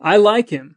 I like him.